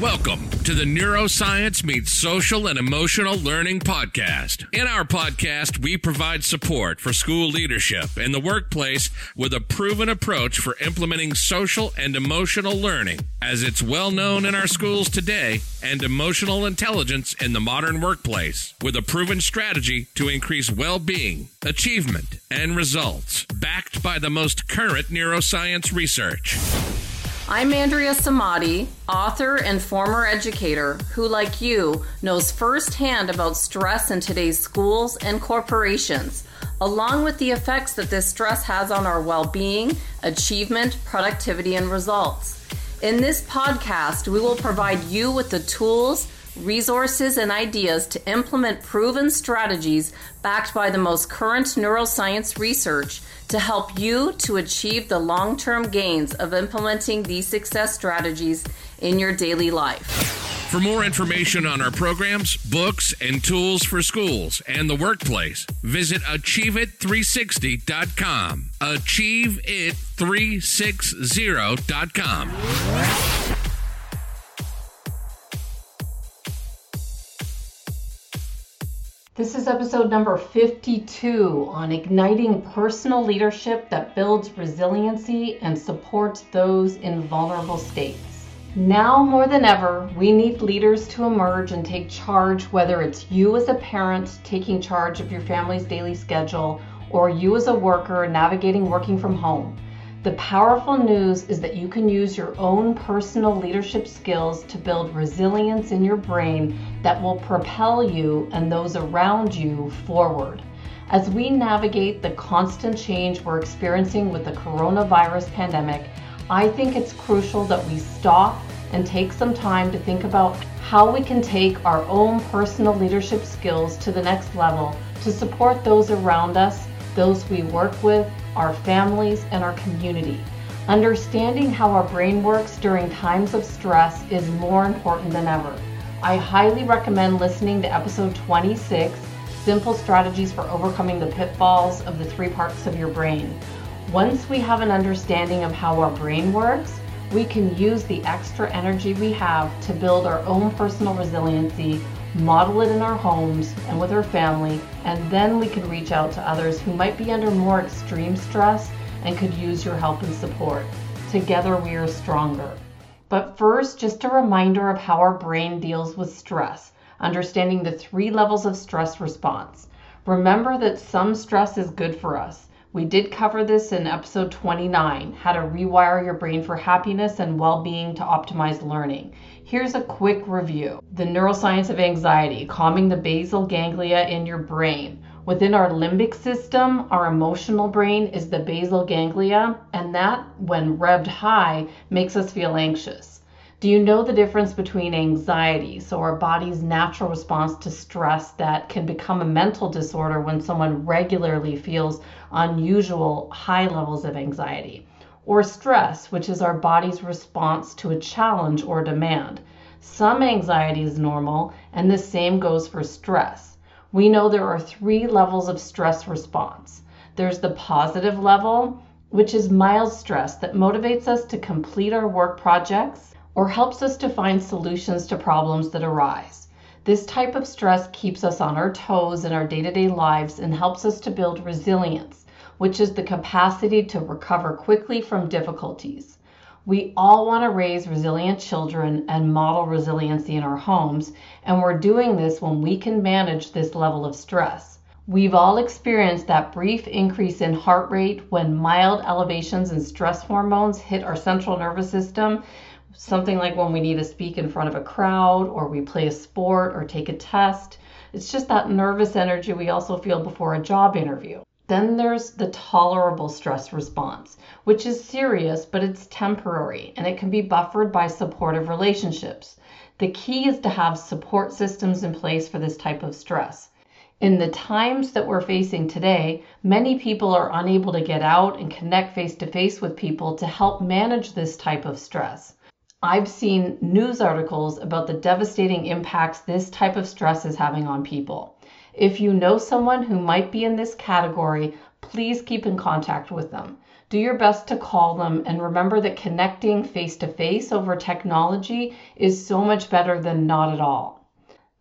Welcome to the Neuroscience Meets Social and Emotional Learning Podcast. In our podcast, we provide support for school leadership and the workplace with a proven approach for implementing social and emotional learning, as it's well known in our schools today, and emotional intelligence in the modern workplace, with a proven strategy to increase well being, achievement, and results, backed by the most current neuroscience research. I'm Andrea Samadi, author and former educator who, like you, knows firsthand about stress in today's schools and corporations, along with the effects that this stress has on our well being, achievement, productivity, and results. In this podcast, we will provide you with the tools resources, and ideas to implement proven strategies backed by the most current neuroscience research to help you to achieve the long term gains of implementing these success strategies in your daily life. For more information on our programs, books, and tools for schools and the workplace, visit AchieveIt360.com. AchieveIt360.com. This is episode number 52 on igniting personal leadership that builds resiliency and supports those in vulnerable states. Now more than ever, we need leaders to emerge and take charge, whether it's you as a parent taking charge of your family's daily schedule or you as a worker navigating working from home. The powerful news is that you can use your own personal leadership skills to build resilience in your brain that will propel you and those around you forward. As we navigate the constant change we're experiencing with the coronavirus pandemic, I think it's crucial that we stop and take some time to think about how we can take our own personal leadership skills to the next level to support those around us, those we work with, our families, and our community. Understanding how our brain works during times of stress is more important than ever. I highly recommend listening to episode 26 Simple Strategies for Overcoming the Pitfalls of the Three Parts of Your Brain. Once we have an understanding of how our brain works, we can use the extra energy we have to build our own personal resiliency model it in our homes and with our family, and then we can reach out to others who might be under more extreme stress and could use your help and support. Together we are stronger. But first, just a reminder of how our brain deals with stress, understanding the three levels of stress response. Remember that some stress is good for us. We did cover this in episode 29 how to rewire your brain for happiness and well being to optimize learning. Here's a quick review the neuroscience of anxiety, calming the basal ganglia in your brain. Within our limbic system, our emotional brain is the basal ganglia, and that, when revved high, makes us feel anxious. Do you know the difference between anxiety, so our body's natural response to stress that can become a mental disorder when someone regularly feels unusual high levels of anxiety, or stress, which is our body's response to a challenge or demand? Some anxiety is normal, and the same goes for stress. We know there are three levels of stress response. There's the positive level, which is mild stress that motivates us to complete our work projects or helps us to find solutions to problems that arise. This type of stress keeps us on our toes in our day to day lives and helps us to build resilience, which is the capacity to recover quickly from difficulties. We all want to raise resilient children and model resiliency in our homes, and we're doing this when we can manage this level of stress. We've all experienced that brief increase in heart rate when mild elevations in stress hormones hit our central nervous system something like when we need to speak in front of a crowd or we play a sport or take a test. It's just that nervous energy we also feel before a job interview. Then there's the tolerable stress response, which is serious, but it's temporary and it can be buffered by supportive relationships. The key is to have support systems in place for this type of stress. In the times that we're facing today, many people are unable to get out and connect face to face with people to help manage this type of stress. I've seen news articles about the devastating impacts this type of stress is having on people. If you know someone who might be in this category, please keep in contact with them. Do your best to call them and remember that connecting face to face over technology is so much better than not at all.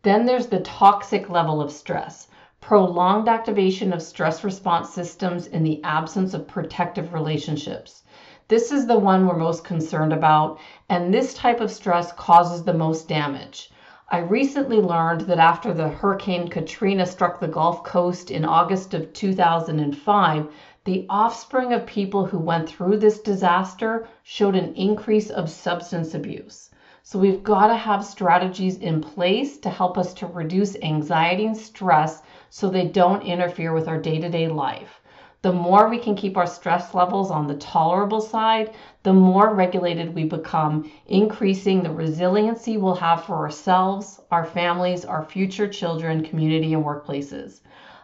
Then there's the toxic level of stress prolonged activation of stress response systems in the absence of protective relationships. This is the one we're most concerned about, and this type of stress causes the most damage. I recently learned that after the Hurricane Katrina struck the Gulf Coast in August of 2005, the offspring of people who went through this disaster showed an increase of substance abuse. So we've got to have strategies in place to help us to reduce anxiety and stress so they don't interfere with our day to day life. The more we can keep our stress levels on the tolerable side, the more regulated we become, increasing the resiliency we'll have for ourselves, our families, our future children, community, and workplaces.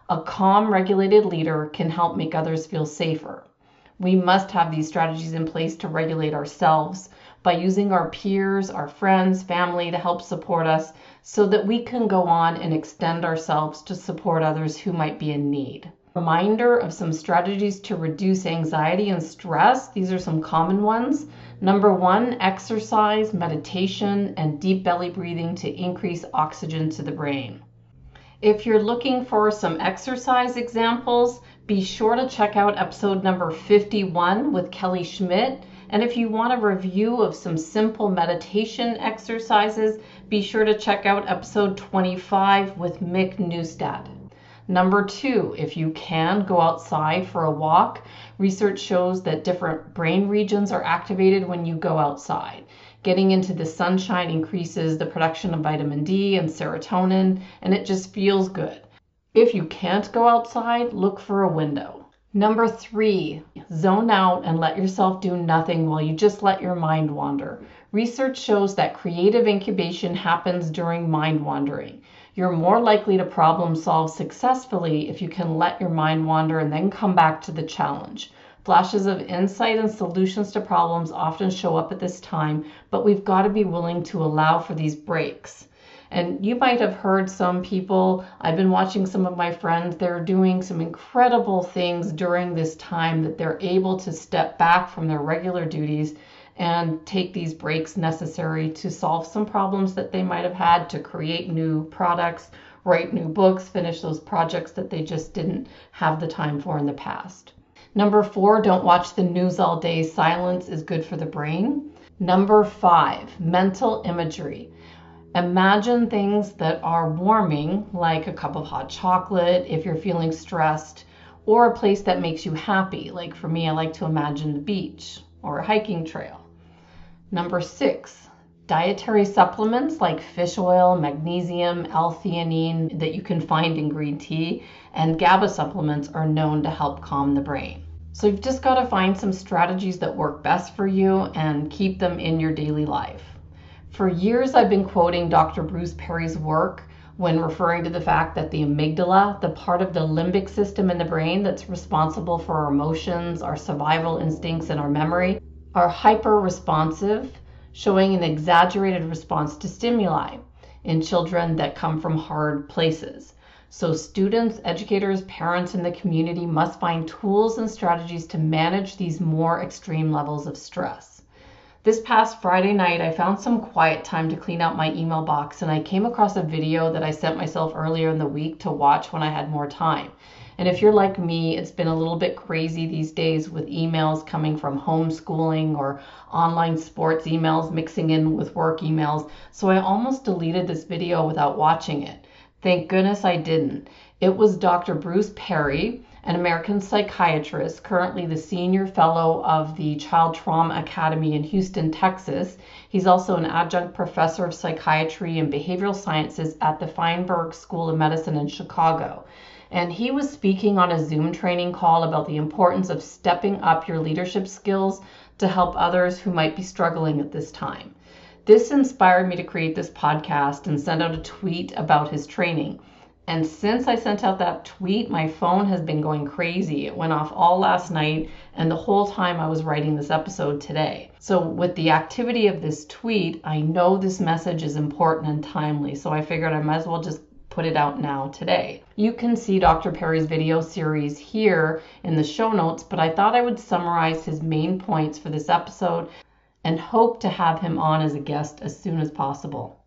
A calm, regulated leader can help make others feel safer. We must have these strategies in place to regulate ourselves by using our peers, our friends, family to help support us so that we can go on and extend ourselves to support others who might be in need reminder of some strategies to reduce anxiety and stress. These are some common ones. Number one, exercise, meditation, and deep belly breathing to increase oxygen to the brain. If you're looking for some exercise examples, be sure to check out episode number 51 with Kelly Schmidt. And if you want a review of some simple meditation exercises, be sure to check out episode 25 with Mick Newstad. Number two, if you can go outside for a walk, research shows that different brain regions are activated when you go outside. Getting into the sunshine increases the production of vitamin D and serotonin, and it just feels good. If you can't go outside, look for a window. Number three, zone out and let yourself do nothing while you just let your mind wander. Research shows that creative incubation happens during mind wandering. You're more likely to problem solve successfully if you can let your mind wander and then come back to the challenge. Flashes of insight and solutions to problems often show up at this time, but we've got to be willing to allow for these breaks. And you might have heard some people, I've been watching some of my friends, they're doing some incredible things during this time that they're able to step back from their regular duties and take these breaks necessary to solve some problems that they might have had, to create new products, write new books, finish those projects that they just didn't have the time for in the past. Number four, don't watch the news all day. Silence is good for the brain. Number five, mental imagery. Imagine things that are warming, like a cup of hot chocolate if you're feeling stressed, or a place that makes you happy. Like for me, I like to imagine the beach or a hiking trail. Number six, dietary supplements like fish oil, magnesium, L-theanine that you can find in green tea, and GABA supplements are known to help calm the brain. So you've just got to find some strategies that work best for you and keep them in your daily life. For years, I've been quoting Dr. Bruce Perry's work when referring to the fact that the amygdala, the part of the limbic system in the brain that's responsible for our emotions, our survival instincts, and our memory, are hyper responsive, showing an exaggerated response to stimuli in children that come from hard places. So, students, educators, parents, and the community must find tools and strategies to manage these more extreme levels of stress. This past Friday night, I found some quiet time to clean out my email box, and I came across a video that I sent myself earlier in the week to watch when I had more time. And if you're like me, it's been a little bit crazy these days with emails coming from homeschooling or online sports emails mixing in with work emails. So I almost deleted this video without watching it. Thank goodness I didn't. It was Dr. Bruce Perry, an American psychiatrist, currently the senior fellow of the Child Trauma Academy in Houston, Texas. He's also an adjunct professor of psychiatry and behavioral sciences at the Feinberg School of Medicine in Chicago and he was speaking on a Zoom training call about the importance of stepping up your leadership skills to help others who might be struggling at this time. This inspired me to create this podcast and send out a tweet about his training. And since I sent out that tweet, my phone has been going crazy. It went off all last night and the whole time I was writing this episode today. So, with the activity of this tweet, I know this message is important and timely. So, I figured I might as well just put it out now today. You can see Dr. Perry's video series here in the show notes, but I thought I would summarize his main points for this episode and hope to have him on as a guest as soon as possible.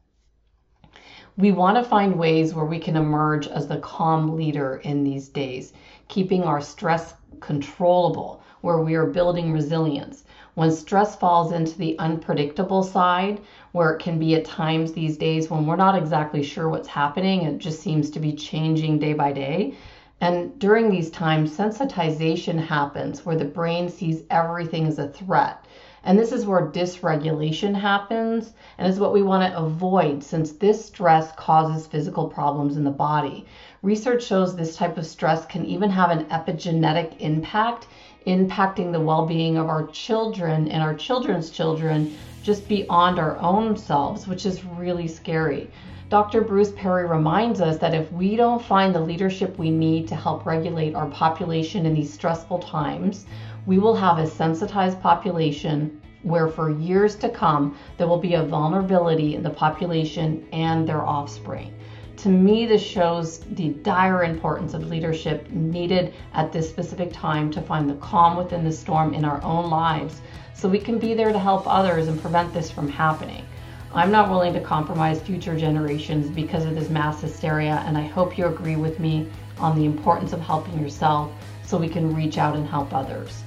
We want to find ways where we can emerge as the calm leader in these days, keeping our stress controllable, where we are building resilience. When stress falls into the unpredictable side, where it can be at times these days when we're not exactly sure what's happening, it just seems to be changing day by day. And during these times, sensitization happens where the brain sees everything as a threat. And this is where dysregulation happens and is what we want to avoid since this stress causes physical problems in the body. Research shows this type of stress can even have an epigenetic impact, impacting the well being of our children and our children's children just beyond our own selves, which is really scary. Dr. Bruce Perry reminds us that if we don't find the leadership we need to help regulate our population in these stressful times, we will have a sensitized population where for years to come there will be a vulnerability in the population and their offspring. To me, this shows the dire importance of leadership needed at this specific time to find the calm within the storm in our own lives so we can be there to help others and prevent this from happening. I'm not willing to compromise future generations because of this mass hysteria, and I hope you agree with me on the importance of helping yourself so we can reach out and help others.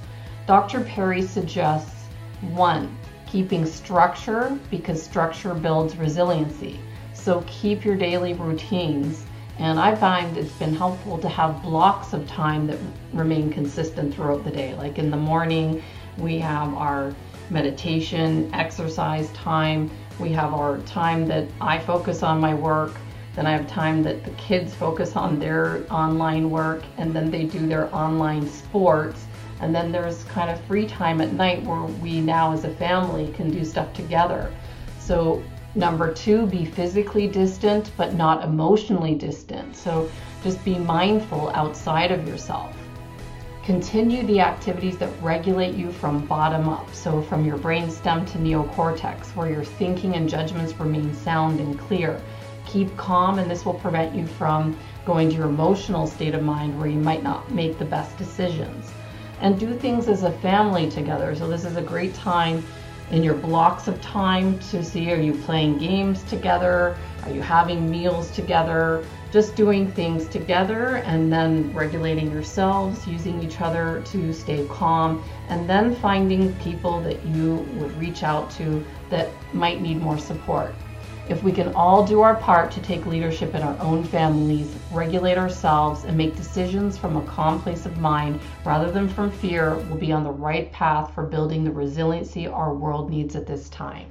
Dr. Perry suggests one, keeping structure because structure builds resiliency. So keep your daily routines. And I find it's been helpful to have blocks of time that remain consistent throughout the day. Like in the morning, we have our meditation, exercise time. We have our time that I focus on my work. Then I have time that the kids focus on their online work and then they do their online sports. And then there's kind of free time at night where we now as a family can do stuff together. So Number two, be physically distant but not emotionally distant. So just be mindful outside of yourself. Continue the activities that regulate you from bottom up, so from your brainstem to neocortex, where your thinking and judgments remain sound and clear. Keep calm, and this will prevent you from going to your emotional state of mind where you might not make the best decisions. And do things as a family together. So, this is a great time in your blocks of time to see are you playing games together? Are you having meals together? Just doing things together and then regulating yourselves, using each other to stay calm, and then finding people that you would reach out to that might need more support. If we can all do our part to take leadership in our own families, regulate ourselves, and make decisions from a calm place of mind rather than from fear, we'll be on the right path for building the resiliency our world needs at this time.